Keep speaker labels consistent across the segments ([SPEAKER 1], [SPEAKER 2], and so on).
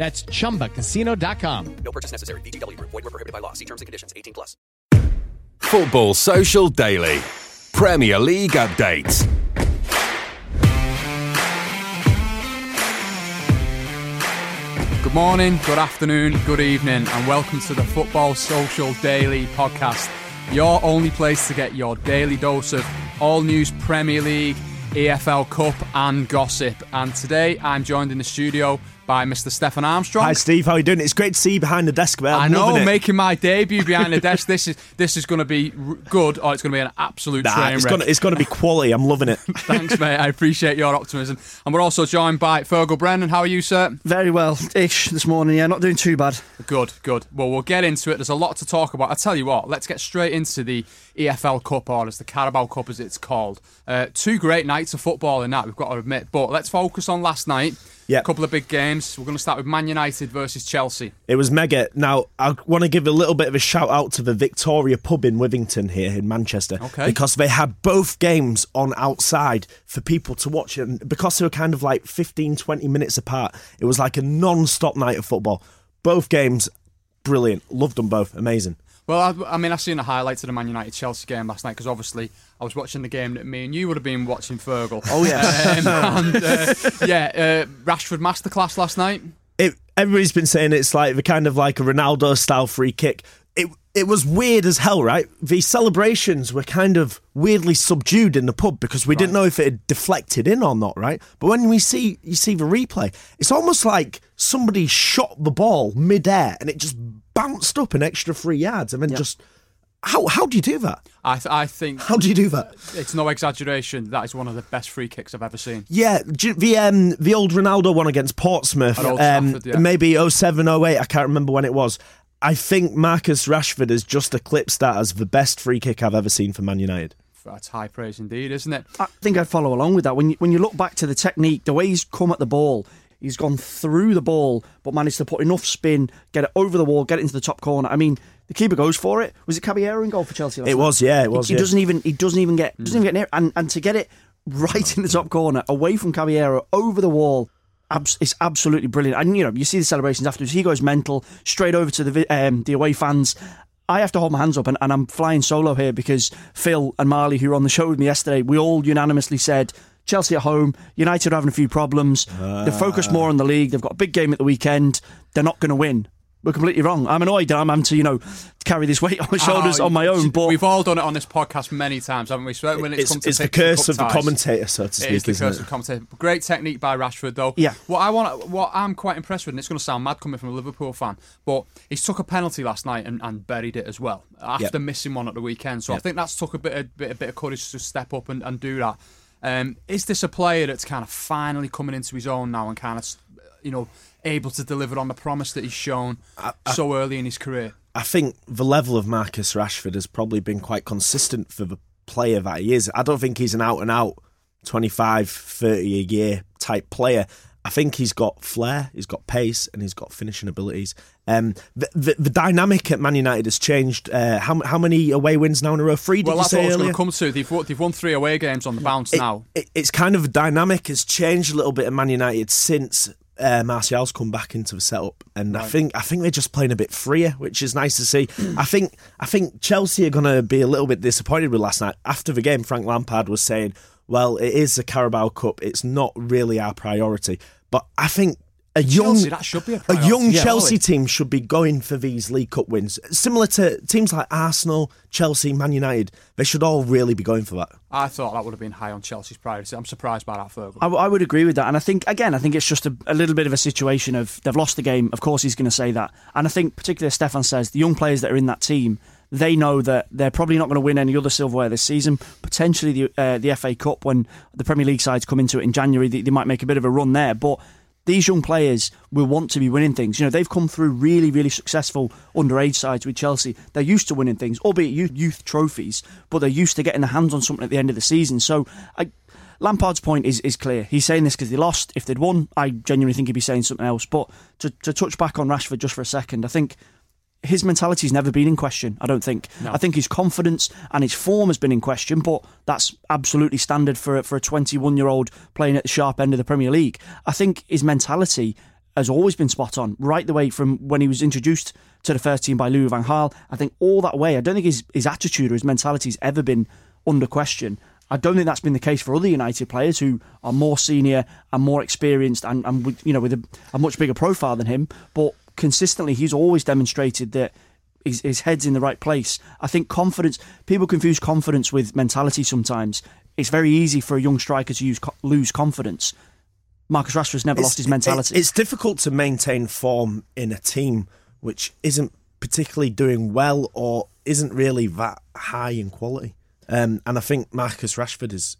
[SPEAKER 1] That's chumbacasino.com.
[SPEAKER 2] No purchase necessary. VGW Group. Void were prohibited by law. See terms and conditions. 18 plus.
[SPEAKER 3] Football Social Daily. Premier League updates.
[SPEAKER 4] Good morning, good afternoon, good evening, and welcome to the Football Social Daily podcast. Your only place to get your daily dose of all news Premier League, EFL Cup, and gossip. And today I'm joined in the studio by Mr. Stefan Armstrong.
[SPEAKER 5] Hi Steve, how are you doing? It's great to see you behind the desk, man.
[SPEAKER 4] I
[SPEAKER 5] I'm
[SPEAKER 4] know,
[SPEAKER 5] it.
[SPEAKER 4] making my debut behind the desk. This is this is going to be good, or it's going to be an absolute
[SPEAKER 5] Nah,
[SPEAKER 4] train
[SPEAKER 5] it's
[SPEAKER 4] wreck.
[SPEAKER 5] gonna it's gonna be quality. I'm loving it.
[SPEAKER 4] Thanks, mate. I appreciate your optimism. And we're also joined by Fergal Brennan. How are you, sir?
[SPEAKER 6] Very well ish this morning, yeah, not doing too bad.
[SPEAKER 4] Good, good. Well, we'll get into it. There's a lot to talk about. I tell you what, let's get straight into the EFL Cup, or as the Carabao Cup as it's called. Uh, two great nights of football in that, we've got to admit. But let's focus on last night.
[SPEAKER 5] Yep.
[SPEAKER 4] A couple of big games. We're going to start with Man United versus Chelsea.
[SPEAKER 5] It was mega. Now, I want to give a little bit of a shout out to the Victoria Pub in Withington here in Manchester.
[SPEAKER 4] Okay.
[SPEAKER 5] Because they had both games on outside for people to watch. And because they were kind of like 15, 20 minutes apart, it was like a non stop night of football. Both games, brilliant. Loved them both. Amazing.
[SPEAKER 4] Well, I, I mean, I've seen the highlights of the Man United Chelsea game last night because obviously I was watching the game that me and you would have been watching Fergal.
[SPEAKER 5] Oh, yeah,
[SPEAKER 4] Um, and uh, yeah, uh, Rashford masterclass last night.
[SPEAKER 5] it, everybody's been saying it's like the kind of like a Ronaldo style free kick. It it was weird as hell, right? The celebrations were kind of weirdly subdued in the pub because we didn't know if it had deflected in or not, right? But when we see you see the replay, it's almost like somebody shot the ball midair and it just bounced up an extra three yards and then just how how do you do that?
[SPEAKER 4] I, th- I think
[SPEAKER 5] How do you do that?
[SPEAKER 4] it's no exaggeration. That is one of the best free kicks I've ever seen.
[SPEAKER 5] Yeah, the um, the old Ronaldo one against Portsmouth,
[SPEAKER 4] Old
[SPEAKER 5] um,
[SPEAKER 4] Trafford, yeah.
[SPEAKER 5] maybe 07, 08, I can't remember when it was. I think Marcus Rashford has just eclipsed that as the best free kick I've ever seen for Man United.
[SPEAKER 4] That's high praise indeed, isn't it?
[SPEAKER 6] I think I'd follow along with that. When you, when you look back to the technique, the way he's come at the ball, he's gone through the ball, but managed to put enough spin, get it over the wall, get it into the top corner. I mean, the keeper goes for it. Was it Caballero in goal for Chelsea?
[SPEAKER 5] It
[SPEAKER 6] night?
[SPEAKER 5] was, yeah, it was,
[SPEAKER 6] He,
[SPEAKER 5] yeah.
[SPEAKER 6] doesn't even he doesn't even get doesn't even get near, and and to get it right in the top corner, away from Caballero, over the wall. abs- It's absolutely brilliant, and you know you see the celebrations afterwards. He goes mental, straight over to the um, the away fans. I have to hold my hands up, and, and I'm flying solo here because Phil and Marley, who were on the show with me yesterday, we all unanimously said Chelsea at home, United are having a few problems. They're focused more on the league. They've got a big game at the weekend. They're not going to win. We're completely wrong. I'm annoyed that I'm having to, you know, carry this weight on my shoulders
[SPEAKER 4] Oh,
[SPEAKER 6] on my own. But
[SPEAKER 4] we've all done it on this podcast many times, haven't we? So when it's,
[SPEAKER 5] It's,
[SPEAKER 4] come to
[SPEAKER 5] it's the curse
[SPEAKER 4] cup
[SPEAKER 5] of the commentator, so to speak,
[SPEAKER 4] It is the
[SPEAKER 5] isn't
[SPEAKER 4] curse
[SPEAKER 5] it?
[SPEAKER 4] of commentator. Great technique by Rashford, though.
[SPEAKER 6] Yeah.
[SPEAKER 4] What I want, what I'm quite impressed with, and it's going to sound mad coming from a Liverpool fan, but he took a penalty last night and, and buried it as well after
[SPEAKER 5] Yep.
[SPEAKER 4] missing one at the weekend. So I think that's took a bit, of, bit, a bit of courage to step up and, and do that. Um, is this a player that's kind of finally coming into his own now and kind of, you know, able to deliver on the promise that he's shown so early in his career?
[SPEAKER 5] I think the level of Marcus Rashford has probably been quite consistent for the player that he is. I don't think he's an out and out 25, 30 a year type player. I think he's got flair, he's got pace, and he's got finishing abilities. Um, the, the, the dynamic at Man United has changed. Uh, how, how many away wins now in a row? Three, did
[SPEAKER 4] well,
[SPEAKER 5] you
[SPEAKER 4] that's
[SPEAKER 5] say
[SPEAKER 4] what I was going to come to. They've, won- they've won three away games on the bounce
[SPEAKER 5] It-
[SPEAKER 4] now.
[SPEAKER 5] it- it's kind of dynamic has changed a little bit at Man United since uh, Martial's come back into the setup, and I think I think they're just playing a bit freer, which is nice to see. I think I think Chelsea are going to be a little bit disappointed with last night. After the game, Frank Lampard was saying, "Well, it is the Carabao Cup; it's not really our priority." But I think a young
[SPEAKER 4] Chelsea, that should be a
[SPEAKER 5] a young
[SPEAKER 4] yeah,
[SPEAKER 5] Chelsea
[SPEAKER 4] surely.
[SPEAKER 5] team should be going for these League Cup wins, similar to teams like Arsenal, Chelsea, Man United. They should all really be going for that.
[SPEAKER 4] I thought that would have been high on Chelsea's priority. I'm surprised by that, Fergal.
[SPEAKER 6] I, I would agree with that, and I think again, I think it's just a, a little bit of a situation of they've lost the game. Of course, he's going to say that, and I think particularly as Stefan says, the young players that are in that team, they know that they're probably not going to win any other silverware this season. Potentially the uh, the FA Cup when the Premier League sides come into it in January, they, they might make a bit of a run there, but. These young players will want to be winning things. You know, they've come through really, really successful underage sides with Chelsea. They're used to winning things, albeit youth, trophies, but they're used to getting their hands on something at the end of the season. So I, Lampard's point is, is clear. He's saying this because they lost. If they'd won, I genuinely think he'd be saying something else. But to, to touch back on Rashford just for a second, I think his mentality's never been in question. I don't think. I think his confidence and his form has been in question, but that's absolutely standard for a- for a 21 year old playing at the sharp end of the Premier League. I think his mentality has always been spot on, right the way from when he was introduced to the first team by Louis van Gaal. I think all that way. I don't think his his attitude or his mentality's ever been under question. I don't think that's been the case for other United players who are more senior and more experienced and, and with, you know with a, a much bigger profile than him. But consistently, he's always demonstrated that his, his head's in the right place. I think confidence. People confuse confidence with mentality sometimes. It's very easy for a young striker to use, lose confidence. Marcus Rashford's never lost his mentality.
[SPEAKER 5] It's, it's difficult to maintain form in a team which isn't particularly doing well or isn't really that high in quality. Um, and I think Marcus Rashford is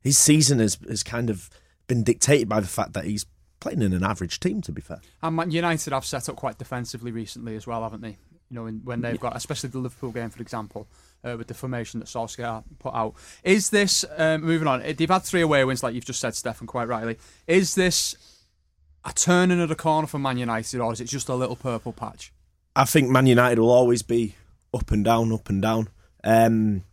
[SPEAKER 5] his season has, has kind of been dictated by the fact that he's playing in an average team. To be fair,
[SPEAKER 4] And Man United have set up quite defensively recently as well, haven't they? You know, when they've got, especially the Liverpool game, for example, uh, with the formation that Solskjaer put out. Is this, um, moving on, they've had three away wins, like you've just said, Stefan, quite rightly. Is this a turning of the corner for Man United, or is it just a little purple patch?
[SPEAKER 5] I think Man United will always be up and down, up and down. Um,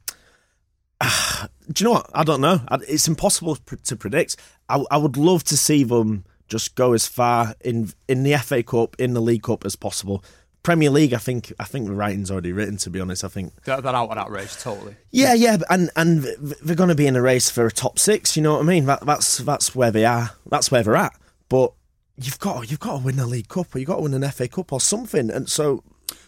[SPEAKER 5] do you know what? I don't know. It's impossible to predict. I, I would love to see them just go as far in in the FA Cup, in the League Cup as possible. Premier League, I think. I think the writing's already written. To be honest, I think.
[SPEAKER 4] They're, they're out of that race, totally.
[SPEAKER 5] Yeah, yeah, and and they're going to be in a race for a top six. You know what I mean? That, that's that's where they are. That's where they're at. But you've got you've got to win a League Cup, or you've got to win an FA Cup, or something. And so,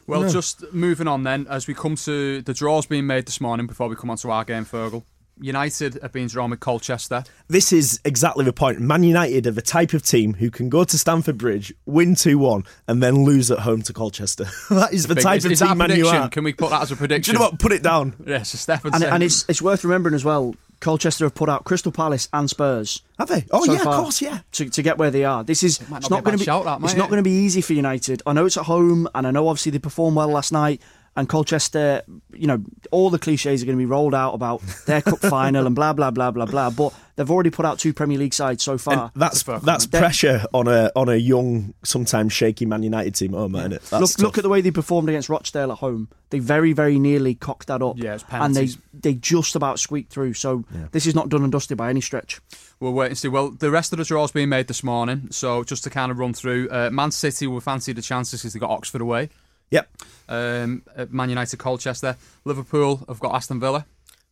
[SPEAKER 4] Well,
[SPEAKER 5] know.
[SPEAKER 4] just moving on then, as we come to the draws being made this morning before we come on to our game, Fergal. United have been drawn with Colchester.
[SPEAKER 5] this is exactly the point. Man United are the type of team who can go to Stamford Bridge, win 2 1, and then lose at home to Colchester. that is the
[SPEAKER 4] Big-
[SPEAKER 5] type
[SPEAKER 4] is,
[SPEAKER 5] of
[SPEAKER 4] is that a
[SPEAKER 5] team Man U
[SPEAKER 4] prediction?
[SPEAKER 5] are.
[SPEAKER 4] Can we put that as a
[SPEAKER 5] Do
[SPEAKER 4] prediction?
[SPEAKER 5] you know what? Put it down.
[SPEAKER 4] Yes, so Stefan
[SPEAKER 6] and, and it's it's worth remembering as well. Colchester have put out Crystal Palace and Spurs.
[SPEAKER 5] Have they? Oh,
[SPEAKER 6] so
[SPEAKER 5] yeah, of course, yeah.
[SPEAKER 6] To, to get where they are, this is
[SPEAKER 4] might
[SPEAKER 6] it's
[SPEAKER 4] not
[SPEAKER 6] not going to be
[SPEAKER 4] shout, that,
[SPEAKER 6] it's
[SPEAKER 4] might
[SPEAKER 6] not going to be easy for United. I know it's at home, and I know obviously they performed well last night. And Colchester, you know, all the cliches are going to be rolled out about their cup final and blah blah blah blah blah. But they've already put out two Premier League sides so far.
[SPEAKER 5] And that's
[SPEAKER 4] fair
[SPEAKER 5] that's
[SPEAKER 6] comment.
[SPEAKER 5] pressure on a on a young, sometimes shaky Man United team at home, isn't it? That's
[SPEAKER 6] look, look at the way they performed against Rochdale at home. They very, very nearly cocked that up.
[SPEAKER 4] Yeah, it's
[SPEAKER 6] and they they just about squeaked through. So this is not done and dusted by any stretch.
[SPEAKER 4] We'll wait and see. Well, the rest of the draws being made this morning. So just to kind of run through, uh, Man City will fancy the chances because they got Oxford away.
[SPEAKER 5] Yep.
[SPEAKER 4] Um, Man United, Colchester, Liverpool have got Aston Villa,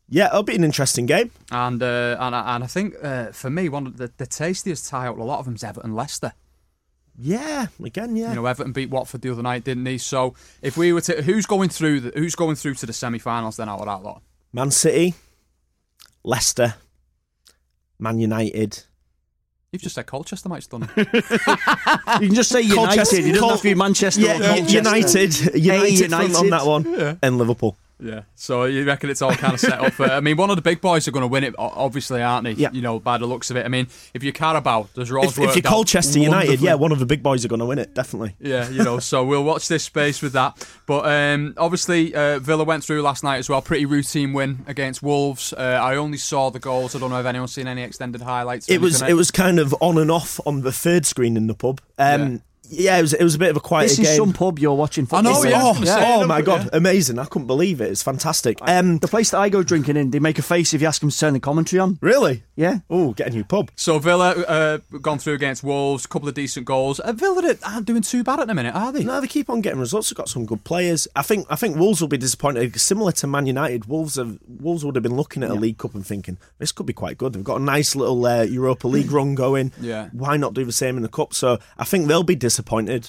[SPEAKER 5] Yeah, it'll be an interesting game.
[SPEAKER 4] and uh, and, I- and I think uh, for me one of the, the tastiest tie out a lot of them is Everton Leicester.
[SPEAKER 5] Yeah, again, yeah.
[SPEAKER 4] You know, Everton beat Watford the other night, didn't he? So if we were to, who's going through? The, who's going through to the semi-finals then out of that lot?
[SPEAKER 5] Man City, Leicester, Man United.
[SPEAKER 4] You've just said Colchester, mate, stunning.
[SPEAKER 6] You can just say United.
[SPEAKER 5] Colchester-
[SPEAKER 6] you don't
[SPEAKER 5] Col-
[SPEAKER 6] have to be Manchester.
[SPEAKER 5] Yeah,
[SPEAKER 6] or Colchester.
[SPEAKER 5] United, United, front on that one, and Liverpool.
[SPEAKER 4] Yeah. So you reckon it's all kind of set up for? I mean, one of the big boys are going to win it, obviously, aren't they?
[SPEAKER 5] Yeah.
[SPEAKER 4] You know, by the looks of it. I mean, if you're Carabao, there's always
[SPEAKER 5] If, if you're Colchester United, yeah, one of the big boys are going to win it, definitely.
[SPEAKER 4] Yeah, you know, so we'll watch this space with that. But um, obviously, uh, Villa went through last night as well. Pretty routine win against Wolves. Uh, I only saw the goals. I don't know if anyone's seen any extended highlights.
[SPEAKER 5] It was it was kind of on and off on the third screen in the pub. Um, yeah. It was it was a bit of a quiet
[SPEAKER 6] This
[SPEAKER 5] game.
[SPEAKER 6] is some pub you're watching football.
[SPEAKER 5] It's-
[SPEAKER 6] in.
[SPEAKER 5] Oh, oh my god, amazing! I couldn't believe it. It's fantastic. Um,
[SPEAKER 6] the place that I go drinking in, they make a face if you ask them to turn the commentary on.
[SPEAKER 5] Really?
[SPEAKER 6] Yeah.
[SPEAKER 5] Oh, get a new pub.
[SPEAKER 4] So Villa uh, gone through against Wolves, a couple of decent goals. Uh, Villa aren't doing too bad at the minute, are they?
[SPEAKER 5] No, they keep on getting results. They've got some good players. I think I think Wolves will be disappointed. Similar to Man United, Wolves have Wolves would have been looking at a League Cup and thinking this could be quite good. They've got a nice little uh, Europa League run going.
[SPEAKER 4] Yeah.
[SPEAKER 5] Why not do the same in the cup? So I think they'll be disappointed.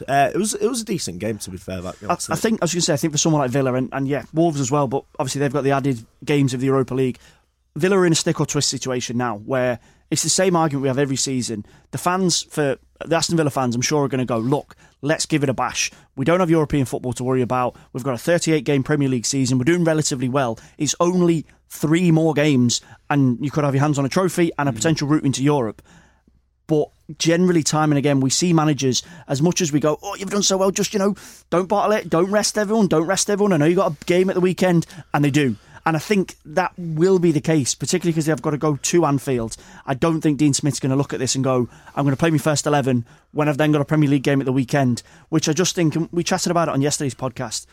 [SPEAKER 5] Uh, it was it was a decent game to be fair. That
[SPEAKER 6] I, I think I was going to say I think for someone like Villa and, and yeah Wolves as well, but obviously they've got the added games of the Europa League. Villa are in a stick or twist situation now where it's the same argument we have every season. The fans for the Aston Villa fans, I'm sure, are going to go look. Let's give it a bash. We don't have European football to worry about. We've got a 38 game Premier League season. We're doing relatively well. It's only three more games, and you could have your hands on a trophy and a potential route into Europe. But generally, time and again, we see managers as much as we go, "Oh, you've done so well." Just you know, don't bottle it. Don't rest everyone. Don't rest everyone. I know you got a game at the weekend, and they do. And I think that will be the case, particularly because they've got to go to Anfield. I don't think Dean Smith's going to look at this and go, "I'm going to play my first eleven when I've then got a Premier League game at the weekend." Which I just think and we chatted about it on yesterday's podcast.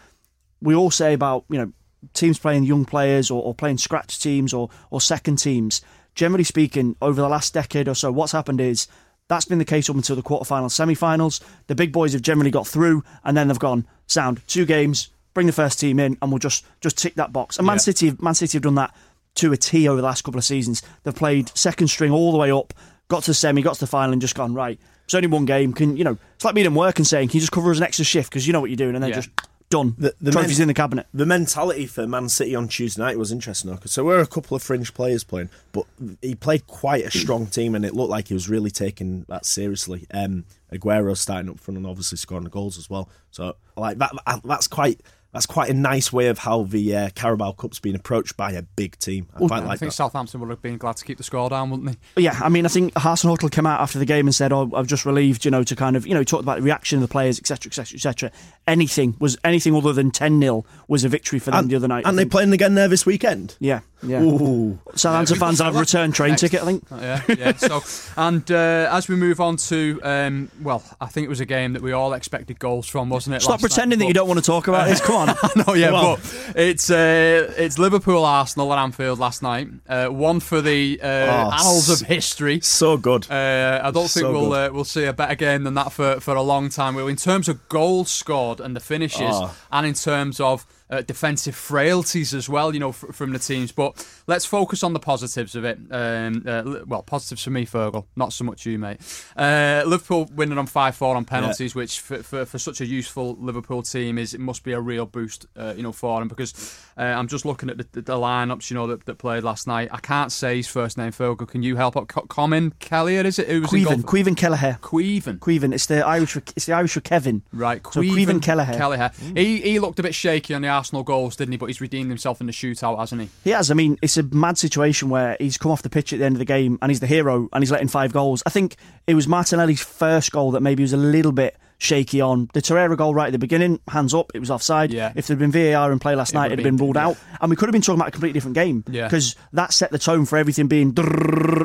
[SPEAKER 6] We all say about you know teams playing young players or, or playing scratch teams or or second teams. Generally speaking, over the last decade or so, what's happened is that's been the case up until the quarterfinals, semi-finals. The big boys have generally got through, and then they've gone sound two games, bring the first team in, and we'll just just tick that box. And Man
[SPEAKER 4] Yeah.
[SPEAKER 6] City, Man City have done that to a T over the last couple of seasons. They've played second string all the way up, got to the semi, got to the final, and just gone right. It's only one game. Can you know? It's like being in work and saying, "Can you just cover us an extra shift because you know what you're doing?" And then
[SPEAKER 5] Yeah.
[SPEAKER 6] just done.
[SPEAKER 5] The, the
[SPEAKER 6] Trophies
[SPEAKER 5] men-
[SPEAKER 6] in the cabinet.
[SPEAKER 5] The mentality for Man City on Tuesday night was interesting though, 'cause so there were a couple of fringe players playing, but he played quite a strong team, and it looked like he was really taking that seriously. Um, Aguero starting up front and obviously scoring the goals as well. So like that, that's quite that's quite a nice way of how the uh, Carabao Cup's been approached by a big team. I quite
[SPEAKER 4] I
[SPEAKER 5] like
[SPEAKER 4] think
[SPEAKER 5] that.
[SPEAKER 4] Southampton would have been glad to keep the score down, wouldn't they?
[SPEAKER 6] But yeah, I mean, I think Hasenhüttl came out after the game and said, "Oh, I've just relieved, you know, to kind of, you know, talked about the reaction of the players, etc., etc., etc. Anything was anything other than ten 0 was a victory for them
[SPEAKER 5] And,
[SPEAKER 6] the other night. I
[SPEAKER 5] and they
[SPEAKER 6] think.
[SPEAKER 5] playing again there this weekend.
[SPEAKER 6] Yeah, yeah.
[SPEAKER 5] Ooh.
[SPEAKER 6] Southampton fans have return train
[SPEAKER 4] Next.
[SPEAKER 6] ticket, I think.
[SPEAKER 4] Yeah, yeah. So, and uh, as we move on to, um, well, I think it was a game that we all expected goals from, wasn't it?
[SPEAKER 6] Stop
[SPEAKER 4] last night?
[SPEAKER 6] pretending that you don't want to talk about this. Come on.
[SPEAKER 4] no, yeah,
[SPEAKER 6] Come on.
[SPEAKER 4] but it's uh, it's Liverpool Arsenal at Anfield last night. Uh, one for the uh,
[SPEAKER 5] Oh,
[SPEAKER 4] annals of history.
[SPEAKER 5] So good.
[SPEAKER 4] Uh, I don't think
[SPEAKER 5] So
[SPEAKER 4] we'll uh, we'll see a better game than that for, for a long time. Well, in terms of goals scored and the finishes,
[SPEAKER 5] Oh.
[SPEAKER 4] and in terms of uh, defensive frailties as well, you know, fr- from the teams. But let's focus on the positives of it. Um, uh, well, positives for me, Fergal, not so much you, mate. Uh, Liverpool winning on five four on penalties, which for, for, for such a useful Liverpool team is it must be a real boost, uh, you know, for them because uh, I'm just looking at the, the, the lineups, you know, that, that played last night. I can't say his first name, Fergal. Can you help out? Co- Common Kelly, is it? Who was Caoimhín,
[SPEAKER 6] Caoimhín Kelleher.
[SPEAKER 4] Caoimhín.
[SPEAKER 6] Caoimhín. It's the Irish. For, it's the Irish for Kevin.
[SPEAKER 4] Right,
[SPEAKER 6] So Caoimhín Kelleher.
[SPEAKER 4] Kelleher. He, he looked a bit shaky on the Arsenal goals, didn't he? But he's redeemed himself in the shootout, hasn't he?
[SPEAKER 6] He has. I mean, it's a mad situation where he's come off the pitch at the end of the game and he's the hero and he's letting five goals. I think it was Martinelli's first goal that maybe was a little bit shaky on. The Torreira goal right at the beginning, hands up, it was offside.
[SPEAKER 4] Yeah.
[SPEAKER 6] If there'd been VAR in play last
[SPEAKER 4] It
[SPEAKER 6] night, it'd have been
[SPEAKER 4] been-
[SPEAKER 6] ruled out. And we could have been talking about a completely different game.
[SPEAKER 4] Yeah.
[SPEAKER 6] Because that set the tone for everything being,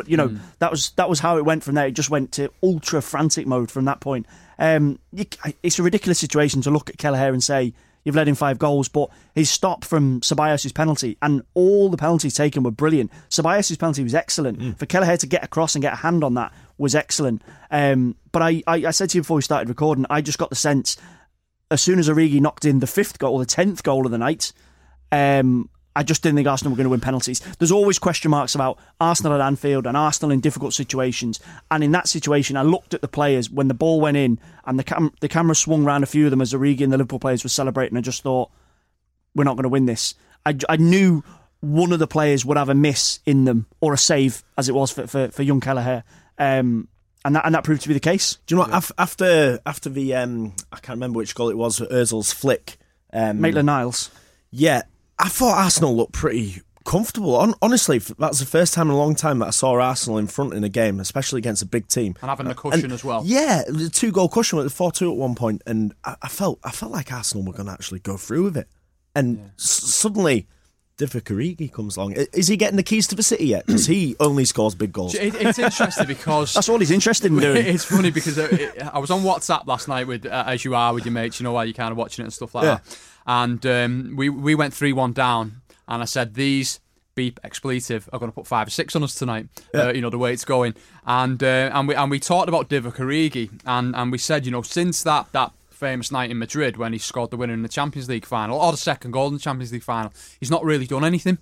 [SPEAKER 6] you know,
[SPEAKER 4] Mm.
[SPEAKER 6] that was that was how it went from there. It just went to ultra frantic mode from that point. Um, you, it's a ridiculous situation to look at Kelleher and say, You've led in five goals, but his stop from Ceballos' penalty and all the penalties taken were brilliant. Ceballos' penalty was excellent. For Kelleher to get across and get a hand on that was excellent. Um, but I, I, I said to you before we started recording, I just got the sense as soon as Origi knocked in the fifth goal, or the tenth goal of the night, um, I just didn't think Arsenal were going to win penalties. There's always question marks about Arsenal at Anfield and Arsenal in difficult situations. And in that situation, I looked at the players when the ball went in and the cam- the camera swung round a few of them as Origi and the Liverpool players were celebrating. I just thought, we're not going to win this. I, I knew one of the players would have a miss in them or a save, as it was for, for, for young Kelleher. Um, and that and that proved to be the case.
[SPEAKER 5] Do you know what? af- After after the um, I can't remember which goal it was. Özil's flick, um,
[SPEAKER 6] Maitland Niles.
[SPEAKER 5] Yeah, I thought Arsenal looked pretty comfortable. On, honestly, f- that's the first time in a long time that I saw Arsenal in front in a game, especially against a big team.
[SPEAKER 4] And having the uh, cushion as well.
[SPEAKER 5] Yeah, the two goal cushion with the four two at one point, and I, I felt I felt like Arsenal were going to actually go through with it, and s- suddenly. Divock Origi comes along. Is he getting the keys to the city yet? Because he only scores big goals.
[SPEAKER 4] It, it's interesting because
[SPEAKER 6] That's all he's interested in doing.
[SPEAKER 4] It's funny because uh, it, I was on WhatsApp last night with, uh, as you are with your mates, you know, while you're kind of watching it and stuff like
[SPEAKER 5] Yeah.
[SPEAKER 4] that. And um, we we went three one down, and I said these beep expletive are going to put five or six on us tonight. Uh, you know the way it's going, and uh, and we and we talked about Divock Origi, and and we said, you know, since that that famous night in Madrid when he scored the winner in the Champions League final or the second goal in the Champions League final, he's not really done anything.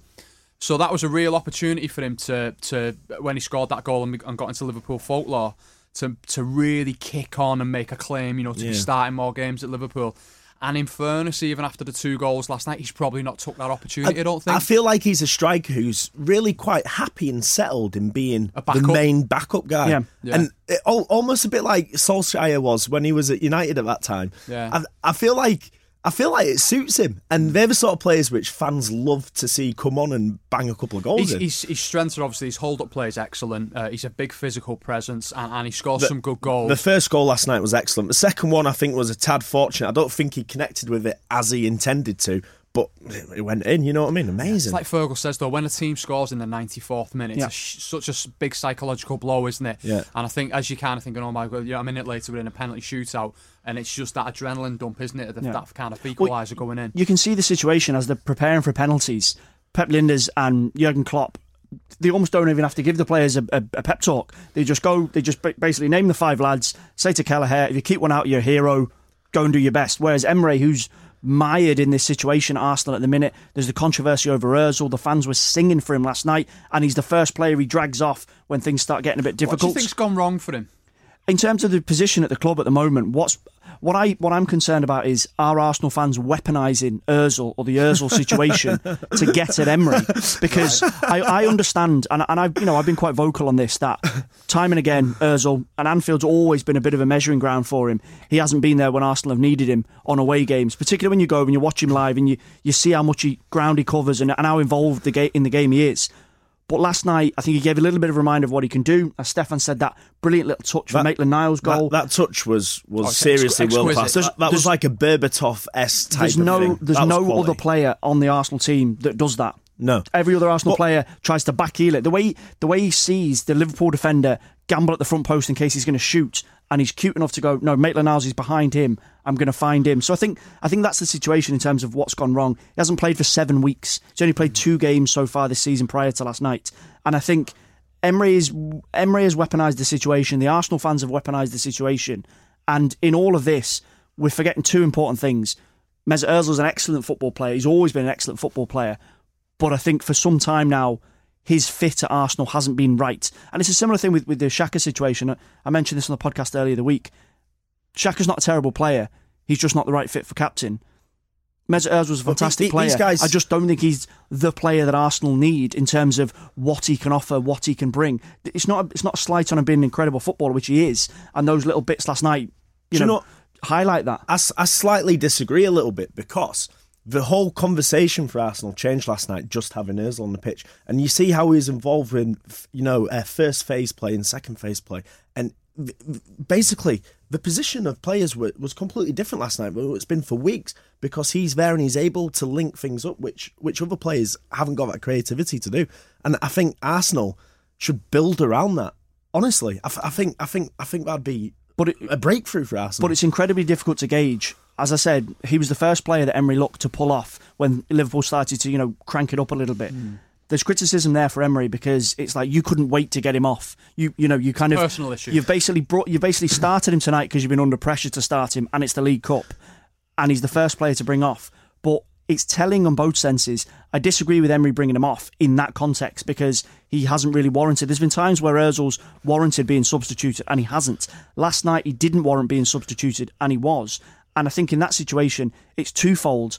[SPEAKER 4] So that was a real opportunity for him to, to when he scored that goal and, and got into Liverpool folklore, to to really kick on and make a claim, you know, to
[SPEAKER 5] Yeah.
[SPEAKER 4] be starting more games at Liverpool. And in fairness, even after the two goals last night, he's probably not took that opportunity. I, don't think.
[SPEAKER 5] I feel like he's a striker who's really quite happy and settled in being the main backup guy.
[SPEAKER 6] Yeah.
[SPEAKER 4] Yeah.
[SPEAKER 5] And it, almost a bit like Solskjaer was when he was at United at that time.
[SPEAKER 4] Yeah.
[SPEAKER 5] I, I feel like I feel like it suits him, and they're the sort of players which fans love to see come on and bang a couple of goals
[SPEAKER 4] He's,
[SPEAKER 5] in.
[SPEAKER 4] he's, his strengths are obviously his hold up play is excellent. Uh, he's a big physical presence and, and he scores some good goals.
[SPEAKER 5] The first goal last night was excellent. The second one, I think, was a tad fortunate. I don't think he connected with it as he intended to, but it went in. You know what I mean? Amazing.
[SPEAKER 4] It's like Fergal says though, when a team scores in the 94th minute,
[SPEAKER 6] Yeah.
[SPEAKER 4] it's a such a s- big psychological blow, isn't it?
[SPEAKER 5] Yeah.
[SPEAKER 4] And I think as you kind of thinking, oh my god, yeah, a minute later we're in a penalty shootout, and it's just that adrenaline dump, isn't it? That,
[SPEAKER 6] Yeah.
[SPEAKER 4] that kind of equaliser going in.
[SPEAKER 6] You can see the situation as they're preparing for penalties. Pep Lijnders and Jurgen Klopp, they almost don't even have to give the players a, a, a pep talk. They just go, they just basically name the five lads, say to Kelleher, if you keep one out, you're a hero, go and do your best. Whereas Emery, who's mired in this situation at Arsenal at the minute, there's the controversy over Ozil. The fans were singing for him last night, and he's the first player he drags off when things start getting a bit difficult.
[SPEAKER 4] What do you think's gone wrong for him?
[SPEAKER 6] in terms of the position at the club at the moment, what's what I what I'm concerned about is are Arsenal fans weaponising Özil or the Özil situation to get at Emery? Because I, I understand, and, and I've you know I've been quite vocal on this that time and again Özil and Anfield's always been a bit of a measuring ground for him. He hasn't been there when Arsenal have needed him on away games, particularly when you go and you watch him live and you, you see how much he ground he covers and, and how involved the ga- in the game he is. But last night, I think he gave a little bit of a reminder of what he can do. As Stefan said, that brilliant little touch for Maitland Niles goal.
[SPEAKER 5] That, that touch was was
[SPEAKER 4] Oh,
[SPEAKER 5] seriously
[SPEAKER 4] exquisite.
[SPEAKER 5] world class. That, that was like a Berbatov s type
[SPEAKER 6] there's
[SPEAKER 5] of
[SPEAKER 6] no,
[SPEAKER 5] thing.
[SPEAKER 6] there's no
[SPEAKER 5] quality.
[SPEAKER 6] other player on the Arsenal team that does that.
[SPEAKER 5] No.
[SPEAKER 6] Every other Arsenal
[SPEAKER 5] But-
[SPEAKER 6] player tries to backheel it. The way the way he sees the Liverpool defender gamble at the front post in case he's going to shoot, and he's cute enough to go, no, Maitland Niles is behind him. I'm going to find him. So I think I think that's the situation in terms of what's gone wrong. He hasn't played for seven weeks. He's only played two games so far this season prior to last night, and I think Emery is Emery has weaponised the situation. The Arsenal fans have weaponised the situation, and in all of this, we're forgetting two important things. Mesut Ozil is an excellent football player. He's always been an excellent football player, but I think for some time now, his fit at Arsenal hasn't been right. And it's a similar thing with, with the Xhaka situation. I mentioned this on the podcast earlier the week. Xhaka's not a terrible player. He's just not the right fit for captain. Mesut Ozil was a fantastic
[SPEAKER 5] the-
[SPEAKER 6] player.
[SPEAKER 5] guys-
[SPEAKER 6] I just don't think he's the player that Arsenal need in terms of what he can offer, what he can bring. It's not. A, it's not a slight on him being an incredible footballer, which he is. And those little bits last night, you
[SPEAKER 5] Do you
[SPEAKER 6] know,
[SPEAKER 5] know-
[SPEAKER 6] highlight that.
[SPEAKER 5] I slightly disagree a little bit because the whole conversation for Arsenal changed last night just having Ozil on the pitch, and you see how he's involved in you know uh, first phase play and second phase play, and basically the position of players wa- was completely different last night. It's been for weeks because he's there and he's able to link things up, which which other players haven't got that creativity to do, and I think Arsenal should build around that. Honestly, I, f- I think I think I think that'd be
[SPEAKER 6] But it,
[SPEAKER 5] a breakthrough for Arsenal.
[SPEAKER 6] But it's incredibly difficult to gauge. As I said, he was the first player that Emery looked to pull off when Liverpool started to, you know, crank it up a little bit. Hmm. There's criticism there for Emery because it's like you couldn't wait to get him off. You, you know, you kind of
[SPEAKER 4] Personal issue.
[SPEAKER 6] You've basically brought, you basically started him tonight because you've been under pressure to start him, and it's the League Cup, and he's the first player to bring off. But it's telling on both senses. I disagree with Emery bringing him off in that context because he hasn't really warranted. There's been times where Ozil's warranted being substituted and he hasn't. Last night he didn't warrant being substituted and he was. And I think in that situation it's twofold.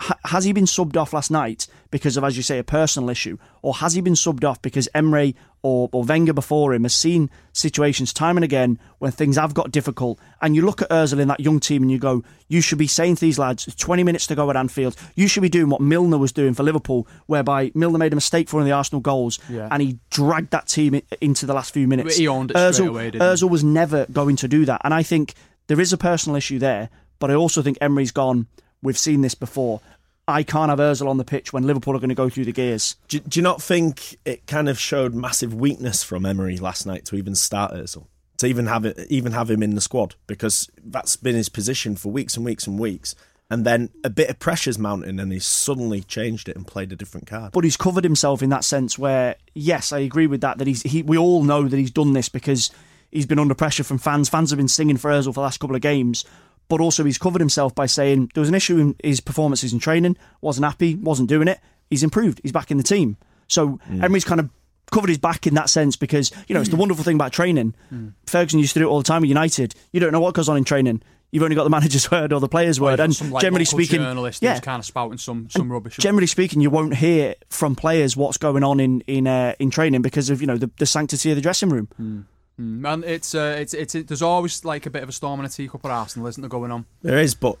[SPEAKER 6] ha- has he been subbed off last night because of, as you say, a personal issue, or has he been subbed off because Emery or, or Wenger before him has seen situations time and again when things have got difficult, and you look at Özil in that young team and you go, you should be saying to these lads, 20 minutes to go at Anfield, you should be doing what Milner was doing for Liverpool, whereby Milner made a mistake for one of the Arsenal goals,
[SPEAKER 4] Yeah.
[SPEAKER 6] and he dragged that team into the last few minutes.
[SPEAKER 4] He owned it
[SPEAKER 6] Ozil,
[SPEAKER 4] away?
[SPEAKER 6] Ozil was never going to do that, and I think there is a personal issue there, but I also think Emery's gone. We've seen this before. I can't have Ozil on the pitch when Liverpool are going to go through the gears.
[SPEAKER 5] Do, do you not think it kind of showed massive weakness from Emery last night to even start Özil? To even have it, even have him in the squad because that's been his position for weeks and weeks and weeks, and then a bit of pressure's mounting, and he's suddenly changed it and played a different card.
[SPEAKER 6] But he's covered himself in that sense where, yes, I agree with that. That he's he, we all know that he's done this because he's been under pressure from fans. Fans have been singing for Ozil for the last couple of games. But also, he's covered himself by saying there was an issue in his performances in training. wasn't happy, wasn't doing it. He's improved. He's back in the team. So Emery's kind of covered his back in that sense because you know it's the wonderful thing about training. Ferguson used to do it all the time with United. You don't know what goes on in training. You've only got the manager's word or the player's word,
[SPEAKER 4] you've
[SPEAKER 6] and
[SPEAKER 4] some, like,
[SPEAKER 6] generally speaking,
[SPEAKER 4] journalist
[SPEAKER 6] yeah,
[SPEAKER 4] kind of spouting some some rubbish.
[SPEAKER 6] generally speaking, you won't hear from players what's going on in in uh, in training because of you know the, the sanctity of the dressing room.
[SPEAKER 4] Mm, and it's, uh, it's it's it, there's always like a bit of a storm in a teacup at Arsenal, isn't there, going on?
[SPEAKER 5] There is, but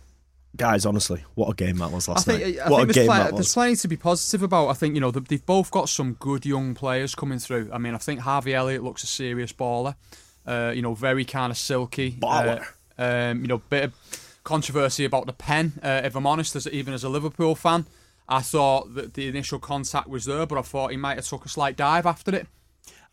[SPEAKER 5] guys, honestly, what a game that was
[SPEAKER 4] I
[SPEAKER 5] last
[SPEAKER 4] think,
[SPEAKER 5] night.
[SPEAKER 4] I
[SPEAKER 5] what
[SPEAKER 4] think
[SPEAKER 5] a game that
[SPEAKER 4] there's plenty to be positive about. I think you know they've both got some good young players coming through. I mean, I think Harvey Elliott looks a serious baller. Uh, you know, very kind of silky.
[SPEAKER 5] Baller.
[SPEAKER 4] Uh, um, you know, bit of controversy about the pen. Uh, if I'm honest, as even as a Liverpool fan, I thought that the initial contact was there, but I thought he might have took a slight dive after it.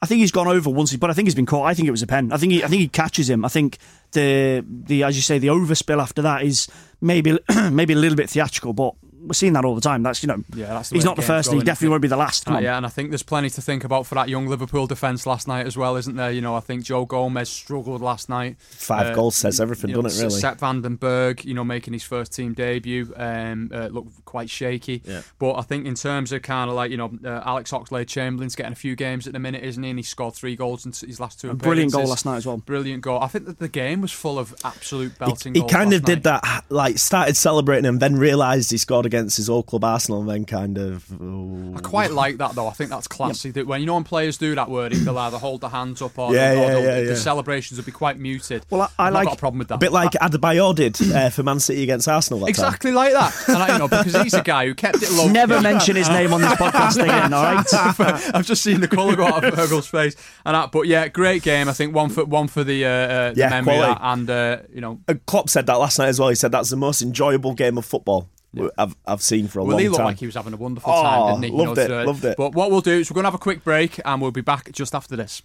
[SPEAKER 6] I think he's gone over once, but I think he's been caught. I think it was a pen. I think he, I think he catches him. I think the the as you say the overspill after that is maybe maybe a little bit theatrical, but we're seeing that all the time. That's you know,
[SPEAKER 4] Yeah, that's the
[SPEAKER 6] he's not the
[SPEAKER 4] game's
[SPEAKER 6] first, and he definitely won't be the last. Come
[SPEAKER 4] Uh,
[SPEAKER 6] on.
[SPEAKER 4] yeah, and I think there's plenty to think about for that young Liverpool defence last night as well, isn't there? You know, I think Joe Gomez struggled last night.
[SPEAKER 5] Five goals says everything,
[SPEAKER 4] you know,
[SPEAKER 5] doesn't it, really?
[SPEAKER 4] Sepp van den Berg, you know, making his first team debut, um, uh, looked quite shaky.
[SPEAKER 5] Yeah.
[SPEAKER 4] But I think in terms of kind of like, you know, uh, Alex Oxlade-Chamberlain's getting a few games at the minute, isn't he? And he scored three goals in his last two
[SPEAKER 6] A brilliant goal last night as well.
[SPEAKER 4] Brilliant goal. I think that the game was full of absolute belting
[SPEAKER 5] He
[SPEAKER 4] goals
[SPEAKER 5] kind of did
[SPEAKER 4] night.
[SPEAKER 5] that, like started celebrating and then realised he scored against his old club Arsenal, and then kind of. oh.
[SPEAKER 4] I quite like that though. I think that's classy. That when you know when players do that word, they'll either hold their hands up or,
[SPEAKER 5] Yeah,
[SPEAKER 4] they'll- or
[SPEAKER 5] yeah,
[SPEAKER 4] they'll-
[SPEAKER 5] yeah,
[SPEAKER 4] the celebrations will be quite muted.
[SPEAKER 6] Well, I, I
[SPEAKER 4] I've
[SPEAKER 6] like
[SPEAKER 4] not got a problem with that.
[SPEAKER 5] A bit like Adebayor did uh, for Man City against Arsenal. That time.
[SPEAKER 4] Exactly like that. And I, you know, because he's a guy who kept it low.
[SPEAKER 6] Never mention his name on this podcast again. All right.
[SPEAKER 4] I've just seen the colour go out of Virgil's face, and that, but yeah, great game. I think one for one for the, uh, uh, the
[SPEAKER 5] Yeah,
[SPEAKER 4] memory of
[SPEAKER 5] quality.
[SPEAKER 4] that, and uh, you know,
[SPEAKER 5] And Klopp said that last night as well. He said that's the most enjoyable game of football I've, I've seen for a
[SPEAKER 4] well,
[SPEAKER 5] long
[SPEAKER 4] he looked
[SPEAKER 5] time.
[SPEAKER 4] like he was having a wonderful
[SPEAKER 5] Oh,
[SPEAKER 4] time, didn't he? You
[SPEAKER 5] loved
[SPEAKER 4] know,
[SPEAKER 5] it,
[SPEAKER 4] uh,
[SPEAKER 5] loved it.
[SPEAKER 4] But what we'll do is we're going to have a quick break, and we'll be back just after this.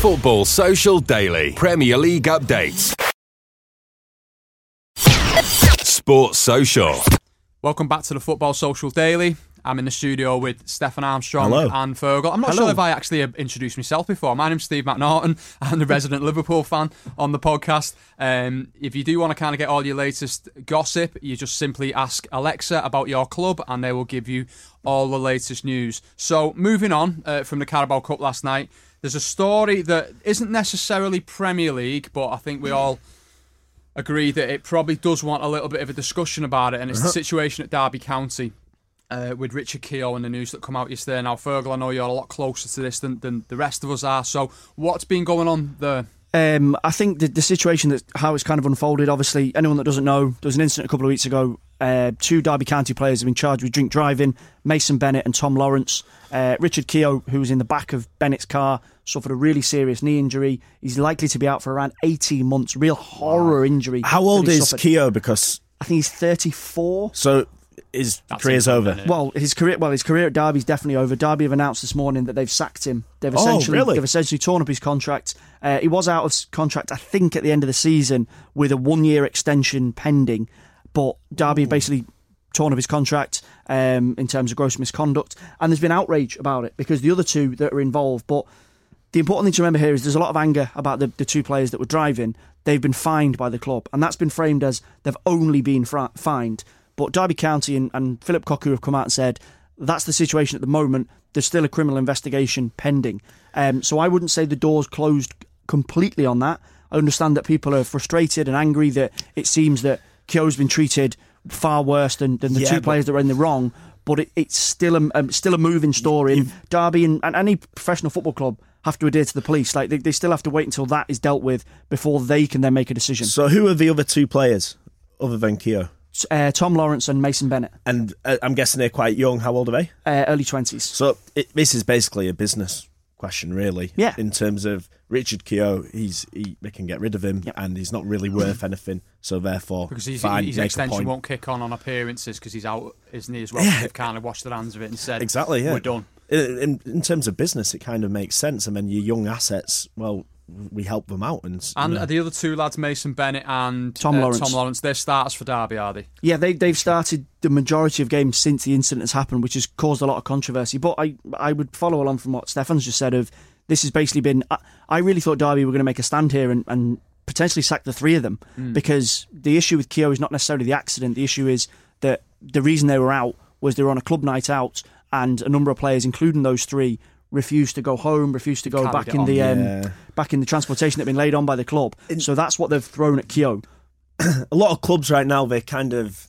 [SPEAKER 3] Football Social Daily Premier League updates. Sports Social.
[SPEAKER 4] Welcome back to the Football Social Daily. I'm in the studio with Stefan Armstrong
[SPEAKER 5] Hello.
[SPEAKER 4] and Fergal. I'm not
[SPEAKER 5] Hello.
[SPEAKER 4] sure if I actually introduced myself before. My name's Steve McNaughton. I'm the resident Liverpool fan on the podcast. Um, if you do want to kind of get all your latest gossip, you just simply ask Alexa about your club and they will give you all the latest news. So, moving on uh, from the Carabao Cup last night, there's a story that isn't necessarily Premier League, but I think we all agree that it probably does want a little bit of a discussion about it, and it's the situation at Derby County. Uh, with Richard Keogh and the news that come out yesterday. Now, Fergal, I know you're a lot closer to this than, than the rest of us are. So, what's been going on there?
[SPEAKER 6] Um, I think the, the situation that how it's kind of unfolded. Obviously, anyone that doesn't know, there was an incident a couple of weeks ago. Uh, two Derby County players have been charged with drink driving. Mason Bennett and Tom Lawrence. Uh, Richard Keogh, who was in the back of Bennett's car, suffered a really serious knee injury. He's likely to be out for around 18 months. Real horror injury.
[SPEAKER 5] How old is
[SPEAKER 6] suffered.
[SPEAKER 5] Keogh? Because
[SPEAKER 6] I think he's 34.
[SPEAKER 5] so his
[SPEAKER 4] That's
[SPEAKER 5] career's over.
[SPEAKER 6] Well, his career, well, his career at Derby's definitely over. Derby have announced this morning that they've sacked him. They've
[SPEAKER 5] Oh,
[SPEAKER 6] essentially,
[SPEAKER 5] really?
[SPEAKER 6] they've essentially torn up his contract. Uh, he was out of contract, I think, at the end of the season with a one-year extension pending. But Derby have basically torn up his contract um, in terms of gross misconduct, and there's been outrage about it because the other two that are involved. But the important thing to remember here is there's a lot of anger about the, the two players that were driving. They've been fined by the club, and that's been framed as they've only been fri- fined. But Derby County and, and Philip Cocu have come out and said that's the situation at the moment. There's still a criminal investigation pending. Um, so I wouldn't say the door's closed completely on that. I understand that people are frustrated and angry that it seems that Keogh's been treated far worse than, than the
[SPEAKER 5] Yeah,
[SPEAKER 6] two players that were in the wrong. But it, it's still a um, still a moving story. And Derby and, and any professional football club have to adhere to the police. Like they, they still have to wait until that is dealt with before they can then make a decision.
[SPEAKER 5] So who are the other two players other than Keogh?
[SPEAKER 6] Uh, Tom Lawrence and Mason Bennett,
[SPEAKER 5] And uh, I'm guessing they're quite young. How old are they?
[SPEAKER 6] uh, early twenties.
[SPEAKER 5] So it, this is basically a business question, really.
[SPEAKER 6] Yeah.
[SPEAKER 5] In terms of Richard Keogh, he's he, they can get rid of him, and he's not really worth anything. So therefore,
[SPEAKER 4] Because he's,
[SPEAKER 5] fine,
[SPEAKER 4] his extension won't kick on on appearances because he's out, isn't he, as well?
[SPEAKER 5] Yeah.
[SPEAKER 4] They've kind of washed their hands of it and said,
[SPEAKER 5] Exactly. Yeah.
[SPEAKER 4] we're done.
[SPEAKER 5] In, in, in terms of business, it kind of makes sense. And then your young assets, well, we help them out. And, you
[SPEAKER 4] And
[SPEAKER 5] know.
[SPEAKER 4] the other two lads, Mason Bennett and
[SPEAKER 6] Tom
[SPEAKER 4] uh,
[SPEAKER 6] Lawrence.
[SPEAKER 4] Tom Lawrence, they're starters for Derby, are they?
[SPEAKER 6] Yeah, they they've started the majority of games since the incident has happened, which has caused a lot of controversy. But I I would follow along from what Stefan's just said. Of this has basically been. I, I really thought Derby were going to make a stand here and, and potentially sack the three of them
[SPEAKER 4] Hmm.
[SPEAKER 6] because the issue with Keogh is not necessarily the accident. The issue is that the reason they were out was they were on a club night out, and a number of players, including those three, refused to go home, refused to go
[SPEAKER 4] Carried
[SPEAKER 6] back in
[SPEAKER 4] on.
[SPEAKER 6] the um,
[SPEAKER 5] Yeah.
[SPEAKER 6] back in the transportation that had been laid on by the club. so that's what they've thrown at Keogh.
[SPEAKER 5] a lot of clubs right now, they're kind of.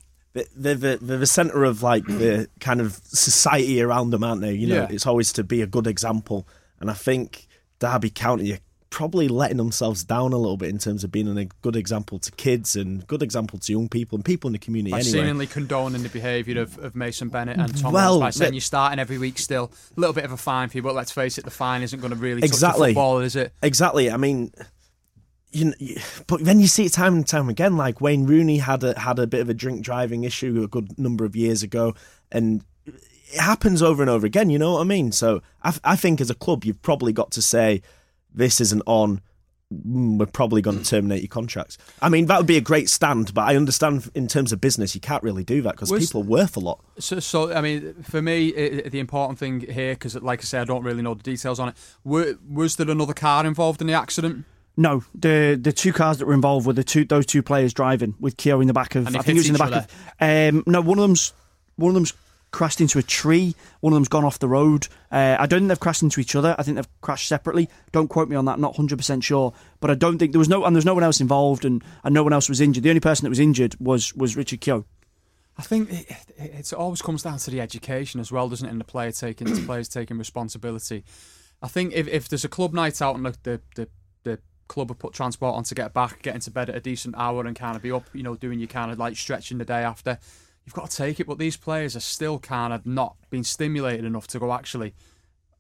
[SPEAKER 5] They're the, they're the centre of like the kind of society around them, aren't they? You know,
[SPEAKER 4] Yeah.
[SPEAKER 5] it's always to be a good example, and I think Derby County are probably letting themselves down a little bit in terms of being a good example to kids and good example to young people and people in the community.
[SPEAKER 4] By
[SPEAKER 5] anyway,
[SPEAKER 4] seemingly condoning the behaviour of, of Mason Bennett and Tom
[SPEAKER 5] Well,
[SPEAKER 4] by saying you're starting every week still. A little bit of a fine for you, but let's face it, the fine isn't going to really touch
[SPEAKER 5] Exactly.
[SPEAKER 4] the football, is it?
[SPEAKER 5] Exactly. I mean, you, know, you but then you see it time and time again. Like Wayne Rooney had a had a bit of a drink driving issue a good number of years ago, and it happens over and over again. You know what I mean? So I, I think as a club, you've probably got to say this isn't on. mm, We're probably going to terminate your contracts. I mean, that would be a great stand, but I understand in terms of business, you can't really do that because people are worth a lot.
[SPEAKER 4] So, so I mean, for me, i i- the important thing here, because like I say, I don't really know the details on it. Were, was there another car involved in the accident?
[SPEAKER 6] No, the the two cars that were involved were the two those two players driving with Keogh in the back of.
[SPEAKER 4] And
[SPEAKER 6] I think it was in the
[SPEAKER 4] each
[SPEAKER 6] back of. Um, no, one of them's one of them's crashed into a tree. One of them's gone off the road. Uh, I don't think they've crashed into each other. I think they've crashed separately. Don't quote me on that. Not hundred percent sure, but I don't think there was no and there's no one else involved and, and no one else was injured. The only person that was injured was was Richard Keogh.
[SPEAKER 4] I think it, it, always comes down to the education as well, doesn't it? And the player taking the players taking responsibility. I think if, if there's a club night out and the, the the the club have put transport on to get back, getting to bed at a decent hour and kind of be up, you know, doing your kind of like stretching the day after, you've got to take it. But these players are still kind of not being stimulated enough to go actually.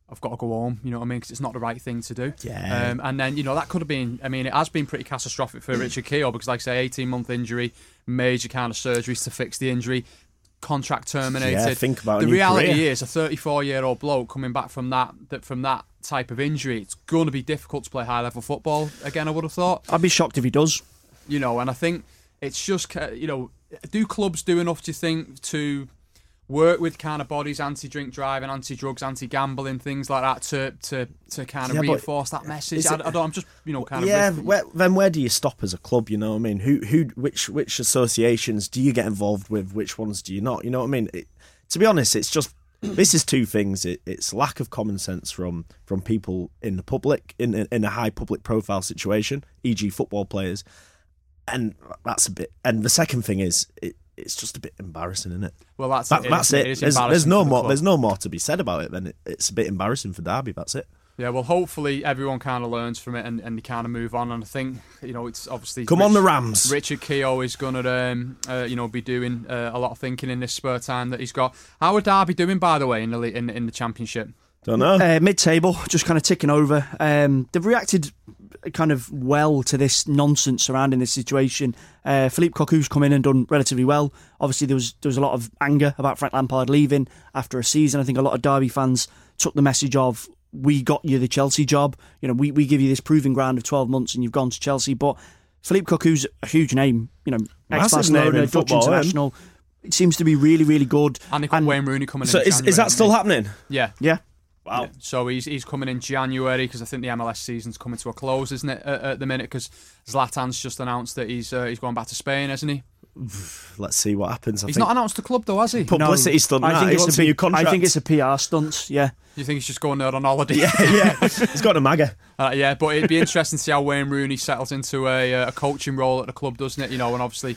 [SPEAKER 4] I've got to go home, you know what I mean? Because it's not the right thing to do.
[SPEAKER 5] Yeah.
[SPEAKER 4] Um, and then, you know, that could have been, I mean, it has been pretty catastrophic for Richard Keogh because, like I say, 18 month injury, major kind of surgeries to fix the injury, contract terminated.
[SPEAKER 5] Yeah, think about
[SPEAKER 4] the reality
[SPEAKER 5] career.
[SPEAKER 4] is a 34 year old bloke coming back from that, that from that type of injury, it's going to be difficult to play high level football again, I would have thought
[SPEAKER 6] I'd be shocked if he does.
[SPEAKER 4] you know, and I think it's just you know, do clubs do enough? Do you think to work with kind of bodies, anti-drink driving, anti-drugs, anti-gambling, things like that, to to to kind of
[SPEAKER 5] Yeah,
[SPEAKER 4] reinforce that message?
[SPEAKER 5] is
[SPEAKER 4] I, I, don't. I'm just you know kind of
[SPEAKER 5] yeah. Where, then where do you stop as a club? You know what I mean? Who who which which associations do you get involved with? Which ones do you not? You know what I mean? It, to be honest, it's just this is two things. It, it's lack of common sense from from people in the public in, in a high public profile situation, e.g., football players, and that's a bit. And the second thing is it. It's just a bit embarrassing, isn't it?
[SPEAKER 4] Well, that's
[SPEAKER 5] That-
[SPEAKER 4] it.
[SPEAKER 5] that's
[SPEAKER 4] It
[SPEAKER 5] it.
[SPEAKER 4] is
[SPEAKER 5] There's, there's no
[SPEAKER 4] the
[SPEAKER 5] more.
[SPEAKER 4] club.
[SPEAKER 5] There's no more to be said about it. Then it, it's a bit embarrassing for Derby. That's it.
[SPEAKER 4] Yeah, well, hopefully everyone kind of learns from it and, and they kind of move on. And I think you know it's obviously
[SPEAKER 5] Come on, the Rams.
[SPEAKER 4] Richard Keogh is going to um, uh, you know be doing uh, a lot of thinking in this spare time that he's got. How are Derby doing, by the way, in the le- in, in the championship?
[SPEAKER 5] Don't know.
[SPEAKER 6] Uh, mid-table, just kind of ticking over. Um, they've reacted kind of well to this nonsense surrounding this situation. Uh, Philippe Cocu's come in and done relatively well. Obviously, there was there was a lot of anger about Frank Lampard leaving after a season. I think a lot of Derby fans took the message of "We got you the Chelsea job. You know, we we give you this proving ground of twelve months, and you've gone to Chelsea." But Philippe Cocu's a huge name. You know, ex
[SPEAKER 5] Massive
[SPEAKER 6] Barcelona,
[SPEAKER 5] in
[SPEAKER 6] Dutch
[SPEAKER 5] football, him.
[SPEAKER 6] international. It seems to be really, really good.
[SPEAKER 4] And they got Wayne Rooney coming
[SPEAKER 5] So
[SPEAKER 4] in.
[SPEAKER 5] is,
[SPEAKER 4] January,
[SPEAKER 5] is that still happening?
[SPEAKER 4] Yeah.
[SPEAKER 6] Yeah.
[SPEAKER 5] Wow.
[SPEAKER 4] Yeah. So he's he's coming in January because I think the MLS season's coming to a close, isn't it? At, at the minute, because Zlatan's just announced that he's uh, he's going back to Spain, hasn't he?
[SPEAKER 5] Let's see what happens. I
[SPEAKER 4] He's
[SPEAKER 5] think
[SPEAKER 4] not announced the club though, has he?
[SPEAKER 5] publicity stunt.
[SPEAKER 6] I
[SPEAKER 5] that.
[SPEAKER 6] think
[SPEAKER 5] He
[SPEAKER 6] it's a
[SPEAKER 5] a new contract.
[SPEAKER 6] I think it's a PR stunt. Yeah.
[SPEAKER 4] You think he's just going there on holiday?
[SPEAKER 5] yeah, yeah. He's got a MAGA.
[SPEAKER 4] Uh, yeah, but it'd be interesting to see how Wayne Rooney settles into a, uh, a coaching role at the club, doesn't it? You know, and obviously,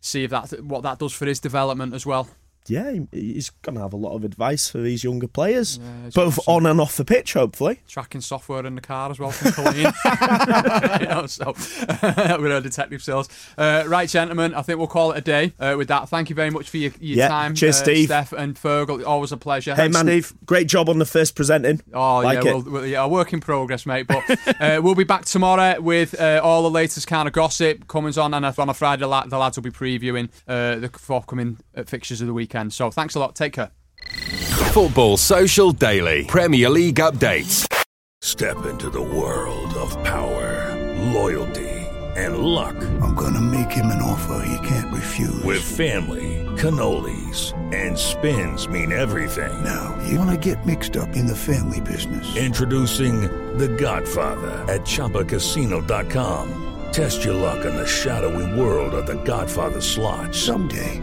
[SPEAKER 4] see if that what that does for his development as well.
[SPEAKER 5] Yeah, he's going to have a lot of advice for these younger players, both on and off the pitch, hopefully.
[SPEAKER 4] Tracking software in the car as well from Colleen. you know, so with our detective skills. Uh, right, gentlemen, I think we'll call it a day uh, with that. Thank you very much for your, your
[SPEAKER 5] Yeah,
[SPEAKER 4] time.
[SPEAKER 5] cheers,
[SPEAKER 4] uh,
[SPEAKER 5] Steve.
[SPEAKER 4] Steph and Fergal. Always a pleasure.
[SPEAKER 5] Hey, man, great job on the first presenting.
[SPEAKER 4] Oh
[SPEAKER 5] like
[SPEAKER 4] yeah,
[SPEAKER 5] it.
[SPEAKER 4] Well, well, yeah, a work in progress, mate. But uh, we'll be back tomorrow with uh, all the latest kind of gossip coming on, and on a Friday, the lads will be previewing uh, the forthcoming uh, fixtures of the weekend. So thanks a lot. Take care.
[SPEAKER 3] Football Social Daily Premier League updates.
[SPEAKER 7] Step into the world of power, loyalty, and luck. I'm going to make him an offer he can't refuse. With family, cannolis, and spins mean everything. Now, you want to get mixed up in the family business. Introducing The Godfather at ChumbaCasino.com. Test your luck in the shadowy world of The Godfather slot. Someday,